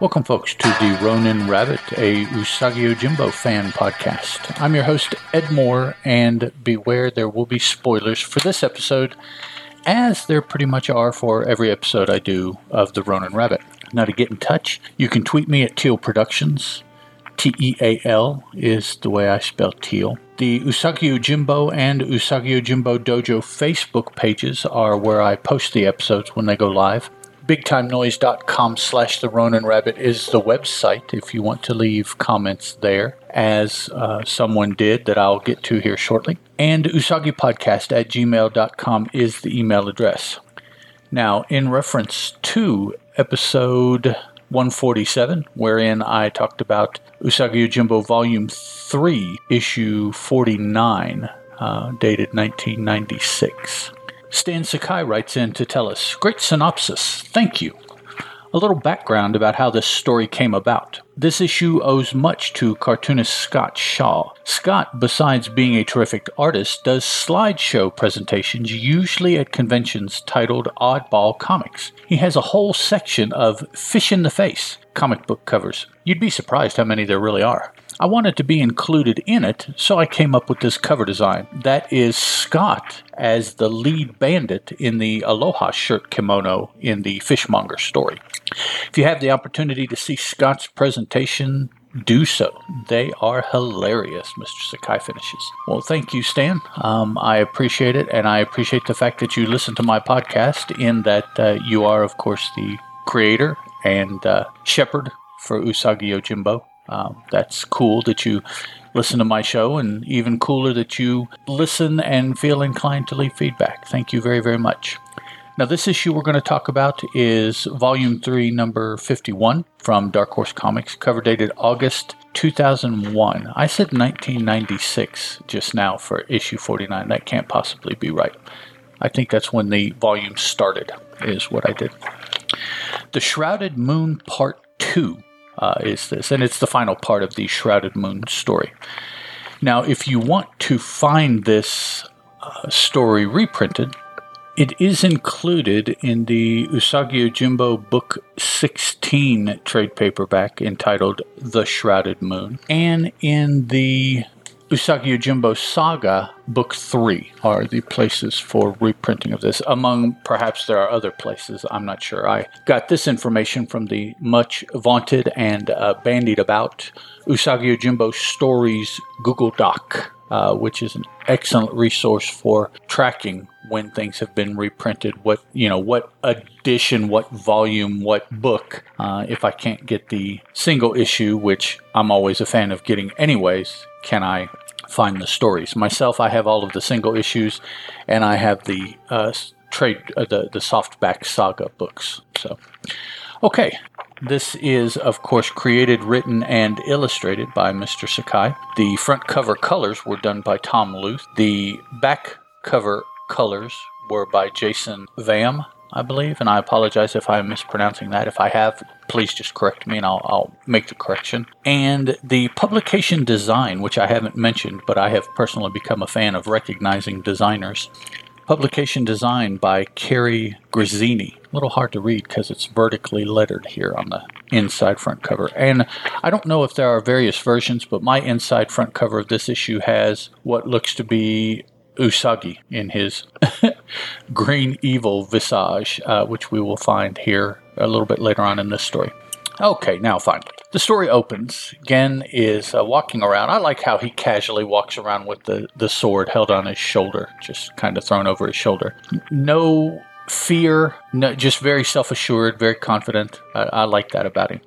Welcome, folks, to the Ronin Rabbit, a Usagi Yojimbo fan podcast. I'm your host, Ed Moore, and beware there will be spoilers for this episode, as there pretty much are for every episode I do of the Ronin Rabbit. Now, to get in touch, you can tweet me at Teal Productions. T E A L is the way I spell teal. The Usagi Yojimbo and Usagi Yojimbo Dojo Facebook pages are where I post the episodes when they go live bigtimenoise.com slash the Ronin Rabbit is the website if you want to leave comments there, as uh, someone did that I'll get to here shortly. And usagipodcast at gmail.com is the email address. Now, in reference to episode 147, wherein I talked about Usagi Yojimbo Volume 3, Issue 49, uh, dated 1996. Stan Sakai writes in to tell us Great synopsis, thank you. A little background about how this story came about. This issue owes much to cartoonist Scott Shaw. Scott, besides being a terrific artist, does slideshow presentations, usually at conventions titled Oddball Comics. He has a whole section of fish in the face comic book covers. You'd be surprised how many there really are. I wanted to be included in it, so I came up with this cover design. That is Scott as the lead bandit in the Aloha shirt kimono in the Fishmonger story. If you have the opportunity to see Scott's presentation, do so. They are hilarious, Mr. Sakai finishes. Well, thank you, Stan. Um, I appreciate it, and I appreciate the fact that you listen to my podcast, in that uh, you are, of course, the creator and uh, shepherd for Usagi Yojimbo. Um, that's cool that you listen to my show, and even cooler that you listen and feel inclined to leave feedback. Thank you very, very much. Now, this issue we're going to talk about is Volume 3, Number 51 from Dark Horse Comics, cover dated August 2001. I said 1996 just now for issue 49. That can't possibly be right. I think that's when the volume started, is what I did. The Shrouded Moon Part 2 uh, is this, and it's the final part of the Shrouded Moon story. Now, if you want to find this uh, story reprinted, it is included in the Usagi Yojimbo Book 16 trade paperback entitled The Shrouded Moon, and in the Usagi Yojimbo Saga Book 3 are the places for reprinting of this. Among perhaps there are other places, I'm not sure. I got this information from the much vaunted and uh, bandied about Usagi Yojimbo Stories Google Doc. Uh, which is an excellent resource for tracking when things have been reprinted. What you know, what edition, what volume, what book. Uh, if I can't get the single issue, which I'm always a fan of getting anyways, can I find the stories. Myself, I have all of the single issues, and I have the uh, trade uh, the the softback saga books. So, okay. This is, of course, created, written, and illustrated by Mr. Sakai. The front cover colors were done by Tom Luth. The back cover colors were by Jason Hvam. I believe, and I apologize if I'm mispronouncing that. If I have, please just correct me and I'll, I'll, make the correction. And the publication design, which I haven't mentioned, but I have personally become a fan of recognizing designers. Publication design by Cary Grazzini. A little hard to read because it's vertically lettered here on the inside front cover. And I don't know if there are various versions, but my inside front cover of this issue has what looks to be Usagi in his green evil visage, uh, which we will find here a little bit later on in this story. Okay, now finally. The story opens. Gen is uh, walking around. I like how he casually walks around with the, the sword held on his shoulder, just kind of thrown over his shoulder. No fear, no, just very self assured, very confident. I, I like that about him.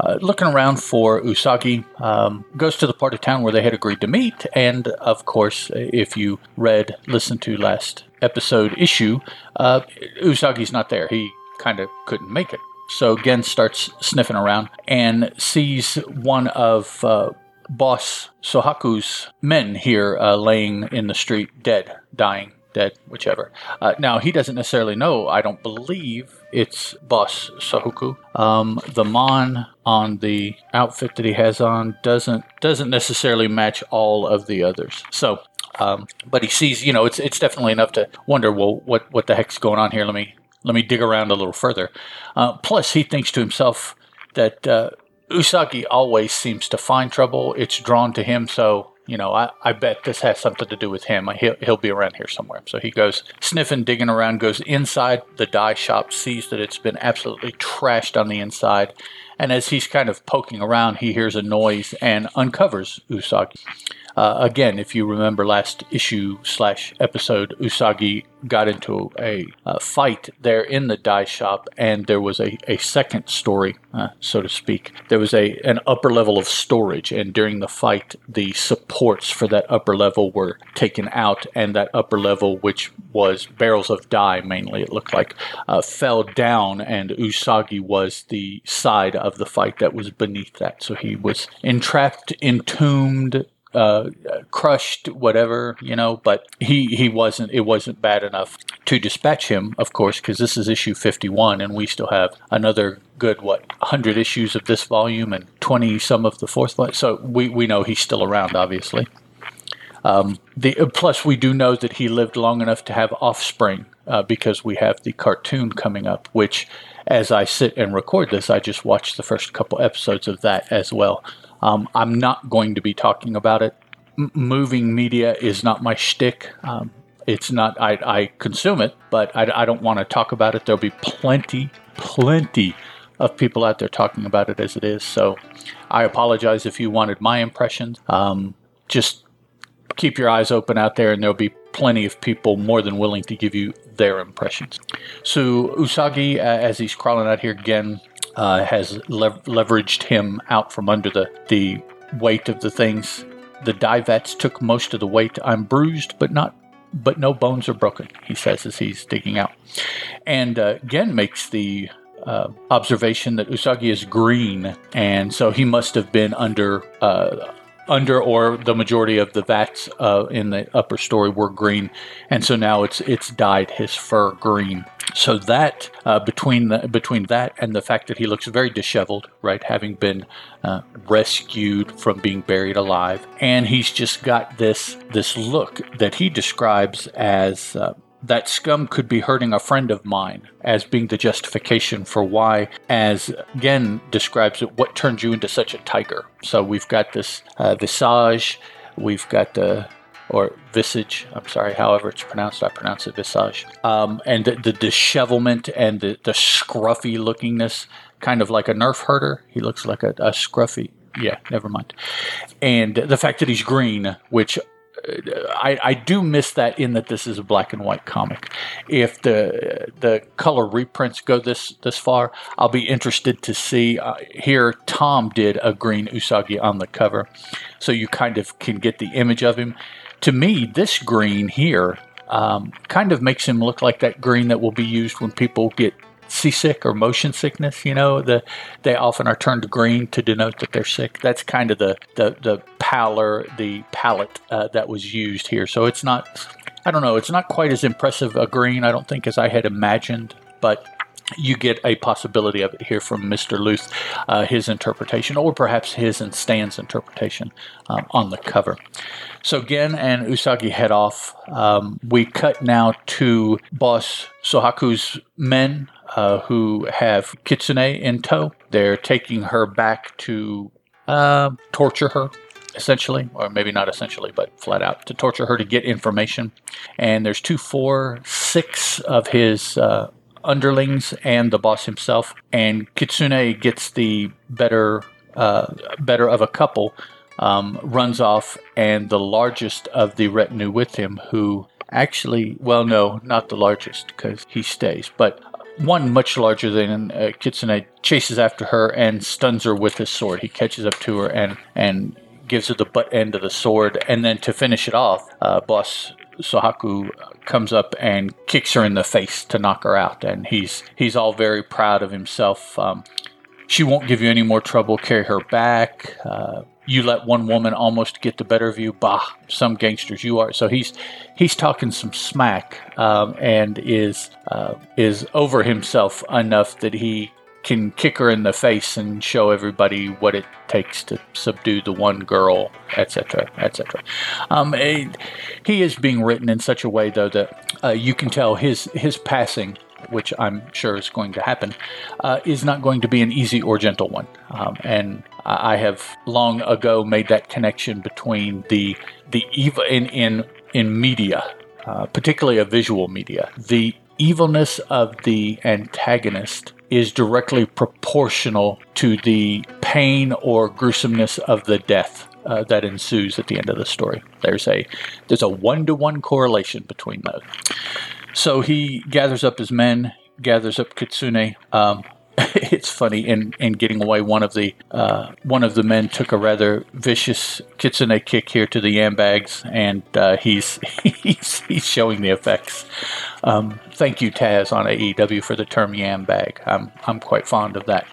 Uh, looking around for Usagi, um, goes to the part of town where they had agreed to meet, and of course, if you read, listened to last episode issue, uh, Usagi's not there. He kind of couldn't make it. So Gen starts sniffing around and sees one of uh, boss Sohaku's men here uh, laying in the street, dead, dying dead, whichever. Uh, now, he doesn't necessarily know, I don't believe it's Boss Sohaku. Um, the Mon on the outfit that he has on doesn't doesn't necessarily match all of the others. So, um, but he sees, you know, it's it's definitely enough to wonder, well, what what the heck's going on here? Let me let me dig around a little further. Uh, plus, he thinks to himself, that uh, Usagi always seems to find trouble. It's drawn to him, so you know, I, I bet this has something to do with him. He'll, he'll be around here somewhere. So he goes sniffing, digging around, goes inside the dye shop, sees that it's been absolutely trashed on the inside. And as he's kind of poking around, he hears a noise and uncovers Usagi. Uh, again, if you remember last issue slash episode, Usagi got into a, a, fight there in the dye shop, and there was a, a second story, uh, so to speak. There was a an upper level of storage, and during the fight, the supports for that upper level were taken out, and that upper level, which was barrels of dye mainly, it looked like, uh, fell down, and Usagi was the side of the fight that was beneath that. So he was entrapped, entombed, uh, crushed, whatever, you know, but he, he wasn't, it wasn't bad enough to dispatch him, of course, because this is issue 51 and we still have another good, what, 100 issues of this volume and 20 some of the fourth volume. So we, we know he's still around, obviously. Um, the, plus, we do know that he lived long enough to have offspring uh, because we have the cartoon coming up, which, as I sit and record this, I just watched the first couple episodes of that as well. Um, I'm not going to be talking about it. M- moving media is not my shtick. Um, it's not, I, I, consume it, but I, I don't want to talk about it. There'll be plenty, plenty of people out there talking about it as it is. So I apologize if you wanted my impressions. Um, just keep your eyes open out there, and there'll be plenty of people more than willing to give you their impressions. So Usagi, uh, as he's crawling out here again, uh, has lev- leveraged him out from under the, the weight of the things. The dye vats took most of the weight. I'm bruised, but not but no bones are broken, he says as he's digging out. And uh, Gen makes the uh, observation that Usagi is green, and so he must have been under uh, under or the majority of the vats uh, in the upper story were green, and so now it's it's dyed his fur green. So that uh, between the, between that and the fact that he looks very disheveled, right, having been uh, rescued from being buried alive, and he's just got this this look that he describes as uh, that scum could be hurting a friend of mine as being the justification for why, as Gen describes it, what turns you into such a tiger. So we've got this uh, visage, we've got the or visage. I'm sorry, however it's pronounced, I pronounce it visage. Um, and the, the dishevelment and the, the scruffy lookingness, kind of like a nerf herder. He looks like a, a scruffy. Yeah, never mind. And the fact that he's green, which I, I do miss that in that this is a black and white comic. If the the color reprints go this this far, I'll be interested to see. Uh, here, Tom did a green Usagi on the cover, so you kind of can get the image of him. To me, this green here um, kind of makes him look like that green that will be used when people get seasick or motion sickness. You know, the they often are turned green to denote that they're sick. That's kind of the the the pallor, the palette uh, that was used here. So it's not, I don't know, it's not quite as impressive a green, I don't think, as I had imagined, but you get a possibility of it here from Mr. Luth, uh, his interpretation, or perhaps his and Stan's interpretation um, on the cover. So Gen and Usagi head off. Um, we cut now to boss Sohaku's men uh, who have Kitsune in tow. They're taking her back to uh, torture her essentially, or maybe not essentially, but flat out to torture her to get information. And there's two, four, six of his uh, underlings and the boss himself. And Kitsune gets the better, uh, better of a couple. Um, runs off, and the largest of the retinue with him, who actually, well, no, not the largest because he stays, but one much larger than uh, Kitsune chases after her and stuns her with his sword. He catches up to her and and gives her the butt end of the sword, and then to finish it off, uh, boss Sohaku comes up and kicks her in the face to knock her out, and he's he's all very proud of himself. Um, she won't give you any more trouble. Carry her back. Uh, you let one woman almost get the better of you. Bah, some gangsters you are. So he's he's talking some smack um, and is uh, is over himself enough that he can kick her in the face and show everybody what it takes to subdue the one girl, etc., etc. Um, he is being written in such a way, though, that uh, you can tell his his passing which I'm sure is going to happen, uh, is not going to be an easy or gentle one. Um, and I have long ago made that connection between the the evil in in in media, uh, particularly a visual media, the evilness of the antagonist is directly proportional to the pain or gruesomeness of the death uh, that ensues at the end of the story. There's a there's a one to one correlation between those. So he gathers up his men, gathers up Kitsune. Um, it's funny in, in getting away. One of the uh, one of the men took a rather vicious kitsune kick here to the yam bags, and uh, he's he's he's showing the effects. Um, thank you, Taz on AEW for the term yam bag. I'm I'm quite fond of that.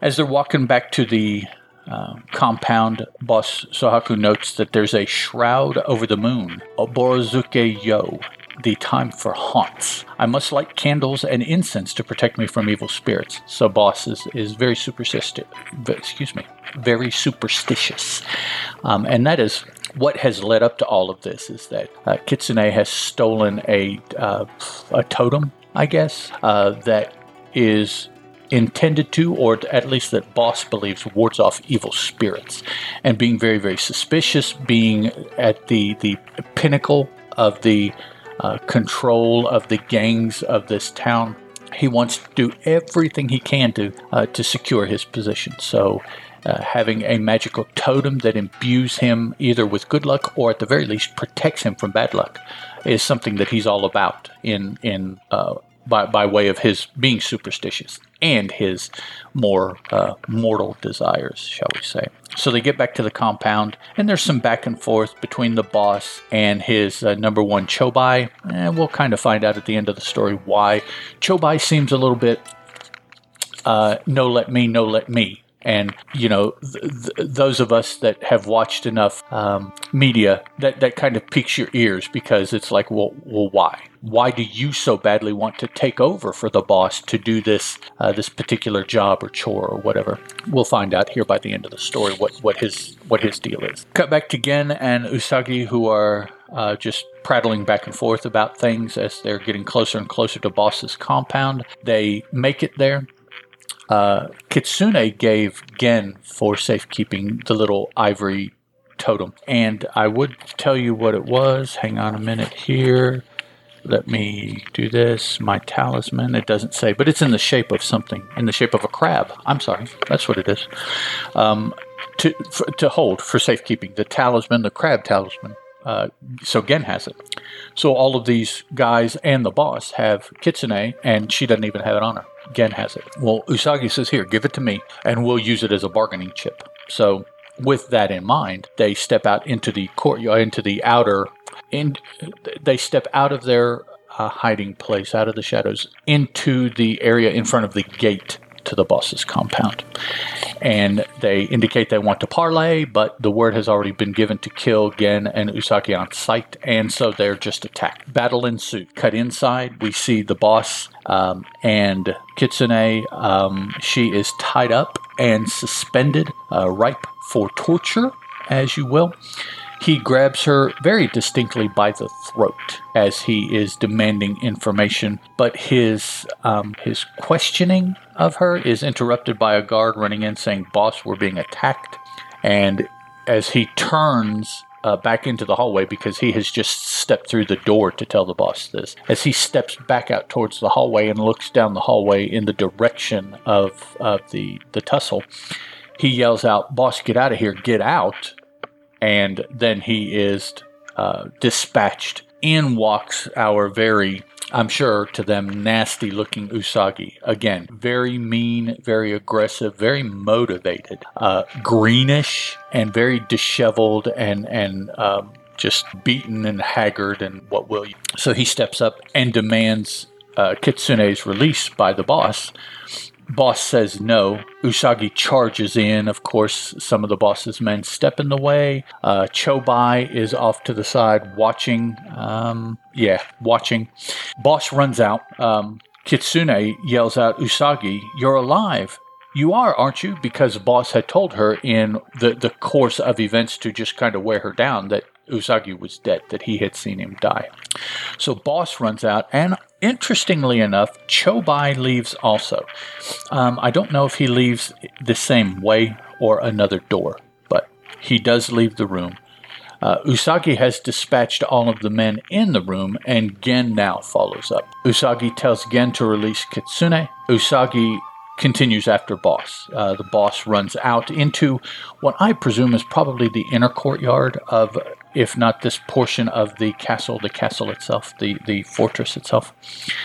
As they're walking back to the uh, compound, Boss Sohaku notes that there's a shroud over the moon, Oborozuke Yo, the time for haunts. I must light candles and incense to protect me from evil spirits. So Boss is, is very superstitious. Excuse me, very superstitious, um, and that is what has led up to all of this. Is that uh, Kitsune has stolen a uh, a totem, I guess, uh, that is intended to, or at least that boss believes wards off evil spirits, and being very, very suspicious, being at the the pinnacle of the uh, control of the gangs of this town. He wants to do everything he can to uh, to secure his position. So. Uh, having a magical totem that imbues him either with good luck or at the very least protects him from bad luck is something that he's all about in in uh, by, by way of his being superstitious and his more uh, mortal desires, shall we say. So they get back to the compound, and there's some back and forth between the boss and his uh, number one Chobai. And we'll kind of find out at the end of the story why. Chobai seems a little bit uh, no let me, no let me and you know, th- th- those of us that have watched enough um, media, that that kind of piques your ears because it's like, well, well, why? Why do you so badly want to take over for the boss to do this uh, this particular job or chore or whatever? We'll find out here by the end of the story what what his what his deal is. Cut back to Gen and Usagi, who are uh, just prattling back and forth about things as they're getting closer and closer to Boss's compound. They make it there uh, Kitsune gave Gen for safekeeping the little ivory totem. And I would tell you what it was. Hang on a minute here. Let me do this. My talisman. It doesn't say, but it's in the shape of something, in the shape of a crab. I'm sorry. That's what it is. Um, to, for, to hold for safekeeping. The talisman, the crab talisman. Uh, so Gen has it. So all of these guys and the boss have Kitsune, and she doesn't even have it on her. Gen has it. Well, Usagi says, Here, give it to me, and we'll use it as a bargaining chip. So, with that in mind, they step out into the courtyard, into the outer, in, they step out of their uh, hiding place, out of the shadows, into the area in front of the gate to the boss's compound. And they indicate they want to parley, but the word has already been given to kill Gen and Usagi on sight, and so they're just attacked. Battle ensues. Cut inside, we see the boss um, and Kitsune. Um, she is tied up and suspended, uh, ripe for torture, as you will. He grabs her very distinctly by the throat as he is demanding information, but his um, his questioning of her is interrupted by a guard running in saying, "Boss, we're being attacked." And as he turns uh, back into the hallway because he has just stepped through the door to tell the boss this. As he steps back out towards the hallway and looks down the hallway in the direction of, of the, the tussle, he yells out, Boss, get out of here, get out and then he is uh, dispatched. In walks our very, I'm sure to them, nasty looking Usagi. Again, very mean, very aggressive, very motivated, uh, greenish, and very disheveled and, and um, just beaten and haggard and what will you. So he steps up and demands uh, Kitsune's release by the boss. Boss says no. Usagi charges in. Of course, some of the boss's men step in the way. Uh, Chobai is off to the side watching. Um, yeah, watching. Boss runs out. Um, Kitsune yells out, Usagi, you're alive. You are, aren't you? Because Boss had told her in the, the course of events to just kind of wear her down that Usagi was dead, that he had seen him die. So Boss runs out, and interestingly enough, Chobai leaves also. Um, I don't know if he leaves the same way or another door, but he does leave the room. Uh, Usagi has dispatched all of the men in the room, and Gen now follows up. Usagi tells Gen to release Kitsune. Usagi continues after boss. Uh, the boss runs out into what I presume is probably the inner courtyard of, if not this portion of the castle, the castle itself, the, the fortress itself.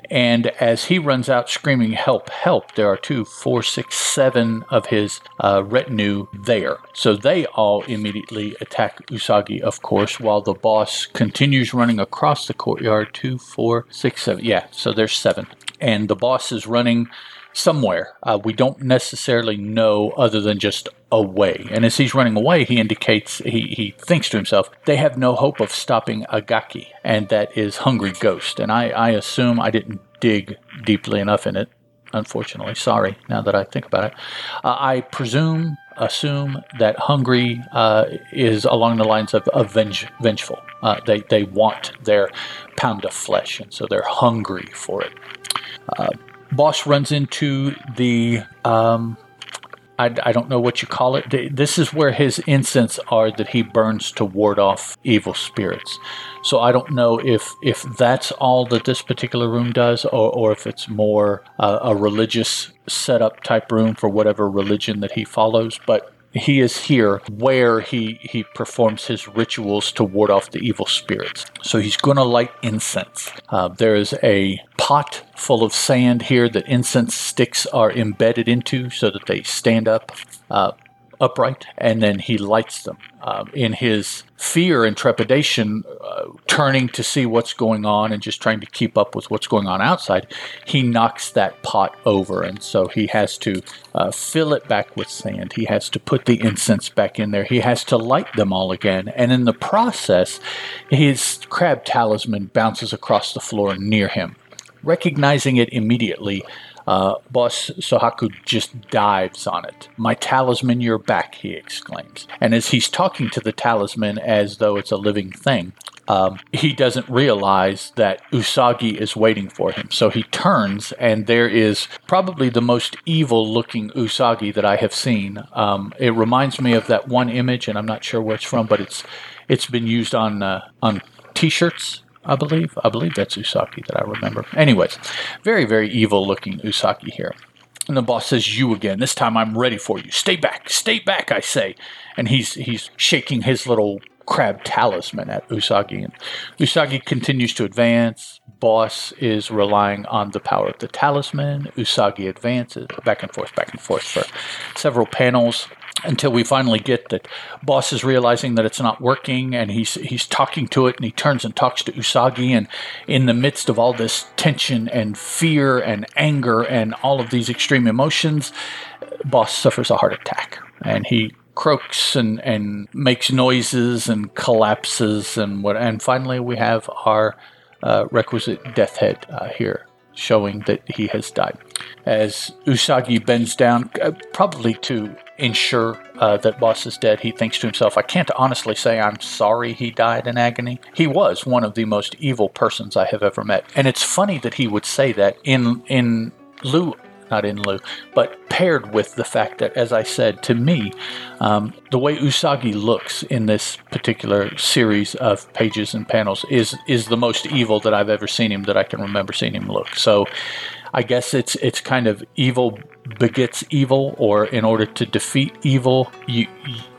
And as he runs out screaming, Help, help, there are two, four, six, seven of his uh, retinue there. So they all immediately attack Usagi, of course, while the boss continues running across the courtyard. Two, four, six, seven. Yeah, so there's seven. And the boss is running somewhere. Uh, we don't necessarily know other than just away. And as he's running away, he indicates, he, he thinks to himself, they have no hope of stopping Agaki, and that is Hungry Ghost. And I, I assume I didn't dig deeply enough in it, unfortunately. Sorry, now that I think about it. Uh, I presume, assume that Hungry uh, is along the lines of, of venge, vengeful. Uh, they, they want their pound of flesh, and so they're hungry for it. Boss runs into the um, I, I, don't know what you call it. This is where his incense are that he burns to ward off evil spirits. So I don't know if if that's all that this particular room does, or, or if it's more uh, a religious setup type room for whatever religion that he follows. But he is here where he he performs his rituals to ward off the evil spirits. So he's going to light incense. Uh, there is a pot full of sand here that incense sticks are embedded into, so that they stand up. Uh, upright, and then he lights them. Um, in his fear and trepidation, uh, turning to see what's going on and just trying to keep up with what's going on outside, he knocks that pot over, and so he has to uh, fill it back with sand. He has to put the incense back in there. He has to light them all again, and in the process, his crab talisman bounces across the floor near him. Recognizing it immediately, uh, Boss Sohaku just dives on it. My talisman, you're back, he exclaims. And as he's talking to the talisman as though it's a living thing, um, he doesn't realize that Usagi is waiting for him. So he turns, and there is probably the most evil looking Usagi that I have seen. Um, it reminds me of that one image, and I'm not sure where it's from, but it's it's been used on uh, on T-shirts I believe. I believe that's Usagi that I remember. Anyways, very, very evil looking Usagi here. And the boss says, "You again. This time I'm ready for you. Stay back. Stay back, I say." And he's he's shaking his little crab talisman at Usagi. And Usagi continues to advance. Boss is relying on the power of the talisman. Usagi advances back and forth, back and forth for several panels until we finally get that boss is realizing that it's not working and he's he's talking to it and he turns and talks to Usagi and in the midst of all this tension and fear and anger and all of these extreme emotions boss suffers a heart attack and he croaks and, and makes noises and collapses and what and finally we have our uh, requisite death head uh, here showing that he has died. As Usagi bends down uh, probably to ensure uh, that Boss is dead, he thinks to himself, I can't honestly say I'm sorry he died in agony. He was one of the most evil persons I have ever met. And it's funny that he would say that in, in lieu not in lieu, but paired with the fact that, as I said, to me, um, the way Usagi looks in this particular series of pages and panels is is the most evil that I've ever seen him that I can remember seeing him look. So, I guess it's it's kind of evil begets evil, or in order to defeat evil, you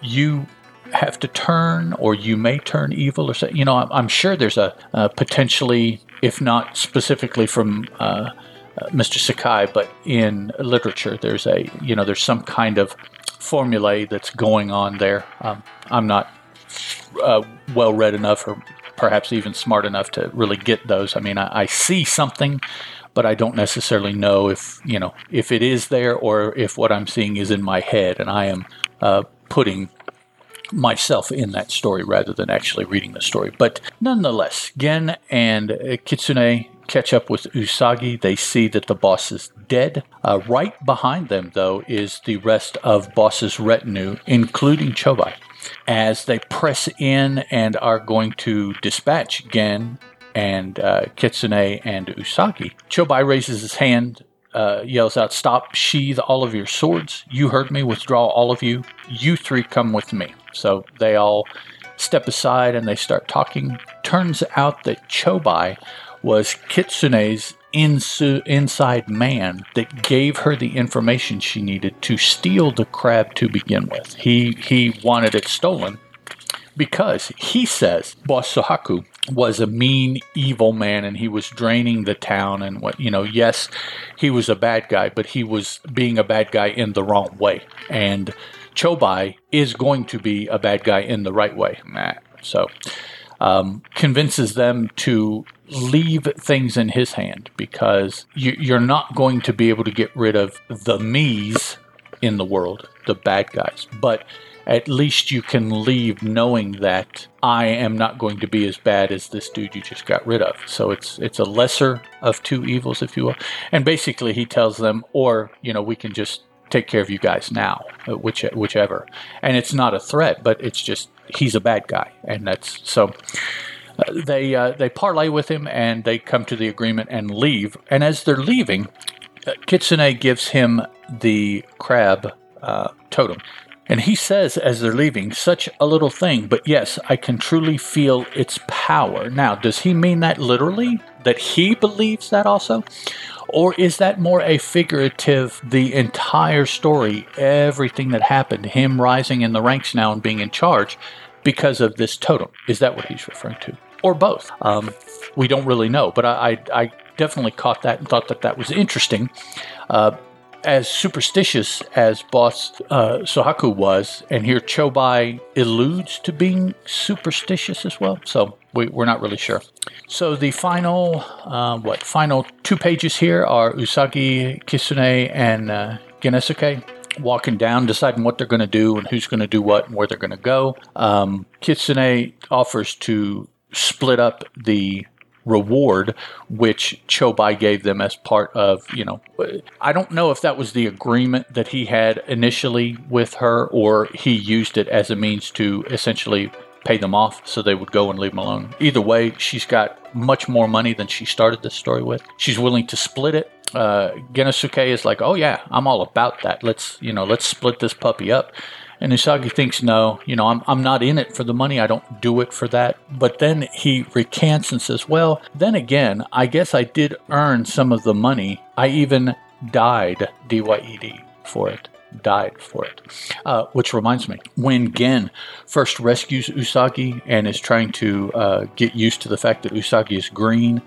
you have to turn, or you may turn evil, or so. You know, I'm, I'm sure there's a, a, potentially, if not specifically from. Uh, uh, Mr. Sakai, but in literature, there's a you know there's some kind of formulae that's going on there. Um, I'm not uh, well read enough, or perhaps even smart enough to really get those. I mean, I, I see something, but I don't necessarily know if you know if it is there or if what I'm seeing is in my head, and I am uh, putting myself in that story rather than actually reading the story. But nonetheless, Gen and Kitsune catch up with Usagi. They see that the boss is dead. Uh, right behind them, though, is the rest of Boss's retinue, including Chobai. As they press in and are going to dispatch Gen and uh, Kitsune and Usagi. Chobai raises his hand, uh, yells out, Stop, sheathe all of your swords. You heard me, withdraw all of you. You three come with me. So they all step aside and they start talking. Turns out that Chobai was Kitsune's insu- inside man that gave her the information she needed to steal the crab to begin with. He he wanted it stolen because he says Boss Sohaku was a mean, evil man and he was draining the town and what you know, yes, he was a bad guy, but he was being a bad guy in the wrong way. And Chobai is going to be a bad guy in the right way. So um, convinces them to leave things in his hand because you, are not going to be able to get rid of the me's in the world, the bad guys. But at least you can leave knowing that I am not going to be as bad as this dude you just got rid of. So it's it's a lesser of two evils, if you will. And basically, he tells them, or you know, we can just take care of you guys now, uh, which whichever. And it's not a threat, but it's just he's a bad guy, and that's so. Uh, they uh, they parlay with him and they come to the agreement and leave. And as they're leaving, uh, Kitsune gives him the crab uh, totem. And he says as they're leaving, such a little thing, but yes, I can truly feel its power. Now, does he mean that literally? That he believes that also? Or is that more a figurative, the entire story, everything that happened, him rising in the ranks now and being in charge because of this totem? Is that what he's referring to? Or both? Um, we don't really know, but I, I, I, definitely caught that and thought that that was interesting. Uh, as superstitious as Boss uh, Sohaku was, and here Chobai alludes to being superstitious as well. So we, are not really sure. So the final, uh, what final two pages here are Usagi, Kitsune, and uh, Genosuke walking down, deciding what they're going to do and who's going to do what and where they're going to go. Um, Kitsune offers to split up the reward which Chobai gave them as part of, you know, I don't know if that was the agreement that he had initially with her or he used it as a means to essentially pay them off so they would go and leave him alone. Either way, she's got much more money than she started this story with. She's willing to split it. Uh, Genosuke is like, oh yeah, I'm all about that. Let's, you know, let's split this puppy up. And Usagi thinks, no, you know, I'm, I'm not in it for the money. I don't do it for that. But then he recants and says, well, then again, I guess I did earn some of the money. I even died, D Y E D, for it died for it. Uh, which reminds me, when Gen first rescues Usagi and is trying to uh, get used to the fact that Usagi is green,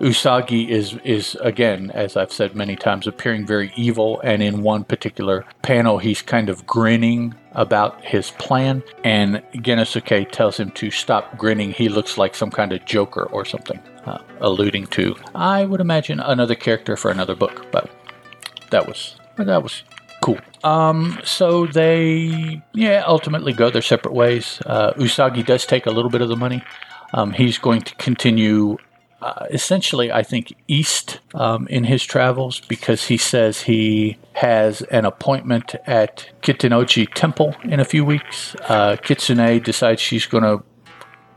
Usagi is is again, as I've said many times, appearing very evil. And in one particular panel, he's kind of grinning about his plan, and Genosuke tells him to stop grinning. He looks like some kind of joker or something, uh, alluding to, I would imagine, another character for another book. But that was that was Cool. Um, so they, yeah, ultimately go their separate ways. Uh, Usagi does take a little bit of the money. Um, he's going to continue, uh, essentially, I think, east um, in his travels because he says he has an appointment at Kitanochi Temple in a few weeks. Uh, Kitsune decides she's going to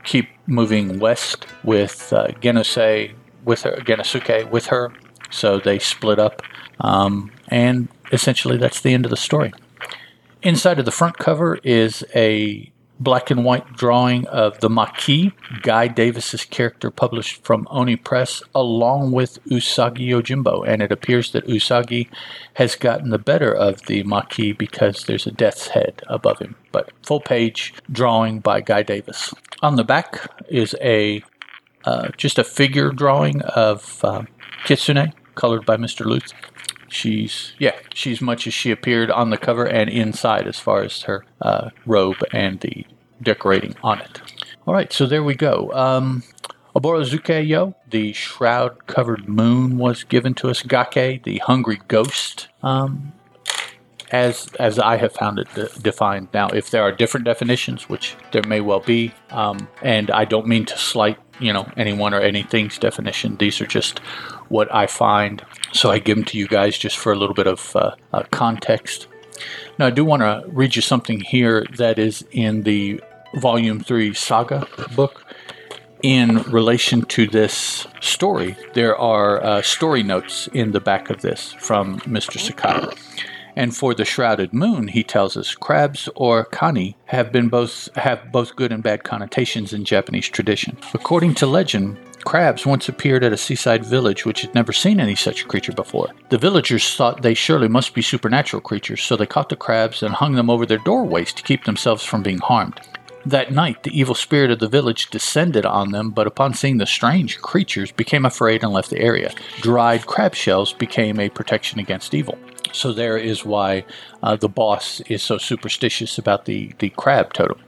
keep moving west with uh, Genose, with her, Genosuke with her. So they split up. Um, and essentially that's the end of the story. Inside of the front cover is a black and white drawing of the Marquis, Guy Davis's character published from Oni Press, along with Usagi Yojimbo. And it appears that Usagi has gotten the better of the Marquis because there's a death's head above him. But full page drawing by Guy Davis. On the back is a uh, just a figure drawing of uh, Kitsune, colored by Mr. Luth she's yeah she's much as she appeared on the cover and inside as far as her uh, robe and the decorating on it all right so there we go um, Oborozuke Yo, the shroud covered moon was given to us. Gake, the hungry ghost, um, as as I have found it de- defined. Now, if there are different definitions, which there may well be, um, and I don't mean to slight you know anyone or anything's definition. These are just what I find. So I give them to you guys just for a little bit of uh, uh, context. Now, I do want to read you something here that is in the Volume 3 Saga book. in relation to this story, there are uh, story notes in the back of this from Mr. Sakai. And for the shrouded moon, he tells us crabs or kani have been both have both good and bad connotations in Japanese tradition. According to legend, crabs once appeared at a seaside village which had never seen any such creature before. The villagers thought they surely must be supernatural creatures, so they caught the crabs and hung them over their doorways to keep themselves from being harmed. That night, the evil spirit of the village descended on them, but upon seeing the strange creatures, became afraid and left the area. Dried crab shells became a protection against evil. So there is why uh, the boss is so superstitious about the, the crab totem.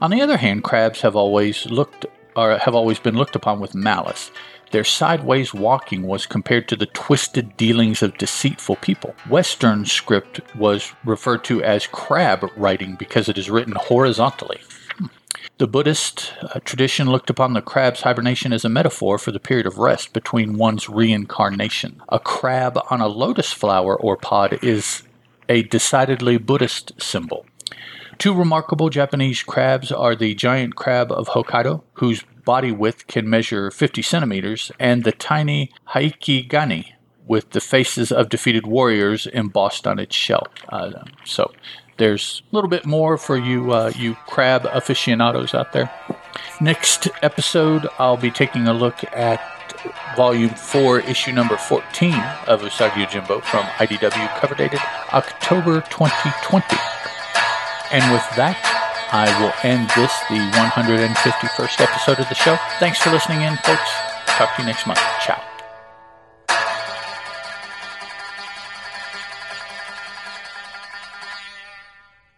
On the other hand, crabs have always looked or have always been looked upon with malice. Their sideways walking was compared to the twisted dealings of deceitful people. Western script was referred to as crab writing because it is written horizontally. The Buddhist uh, tradition looked upon the crab's hibernation as a metaphor for the period of rest between one's reincarnation. A crab on a lotus flower or pod is a decidedly Buddhist symbol. Two remarkable Japanese crabs are the giant crab of Hokkaido, whose body width can measure 50 centimeters, and the tiny Heikegani, with the faces of defeated warriors embossed on its shell. Uh, so there's a little bit more for you uh, you crab aficionados out there. Next episode, I'll be taking a look at volume 4, issue number 14 of Usagi Yojimbo from IDW, cover dated October 2020. And with that, I will end this, the 151st episode of the show. Thanks for listening in, folks. Talk to you next month. Ciao.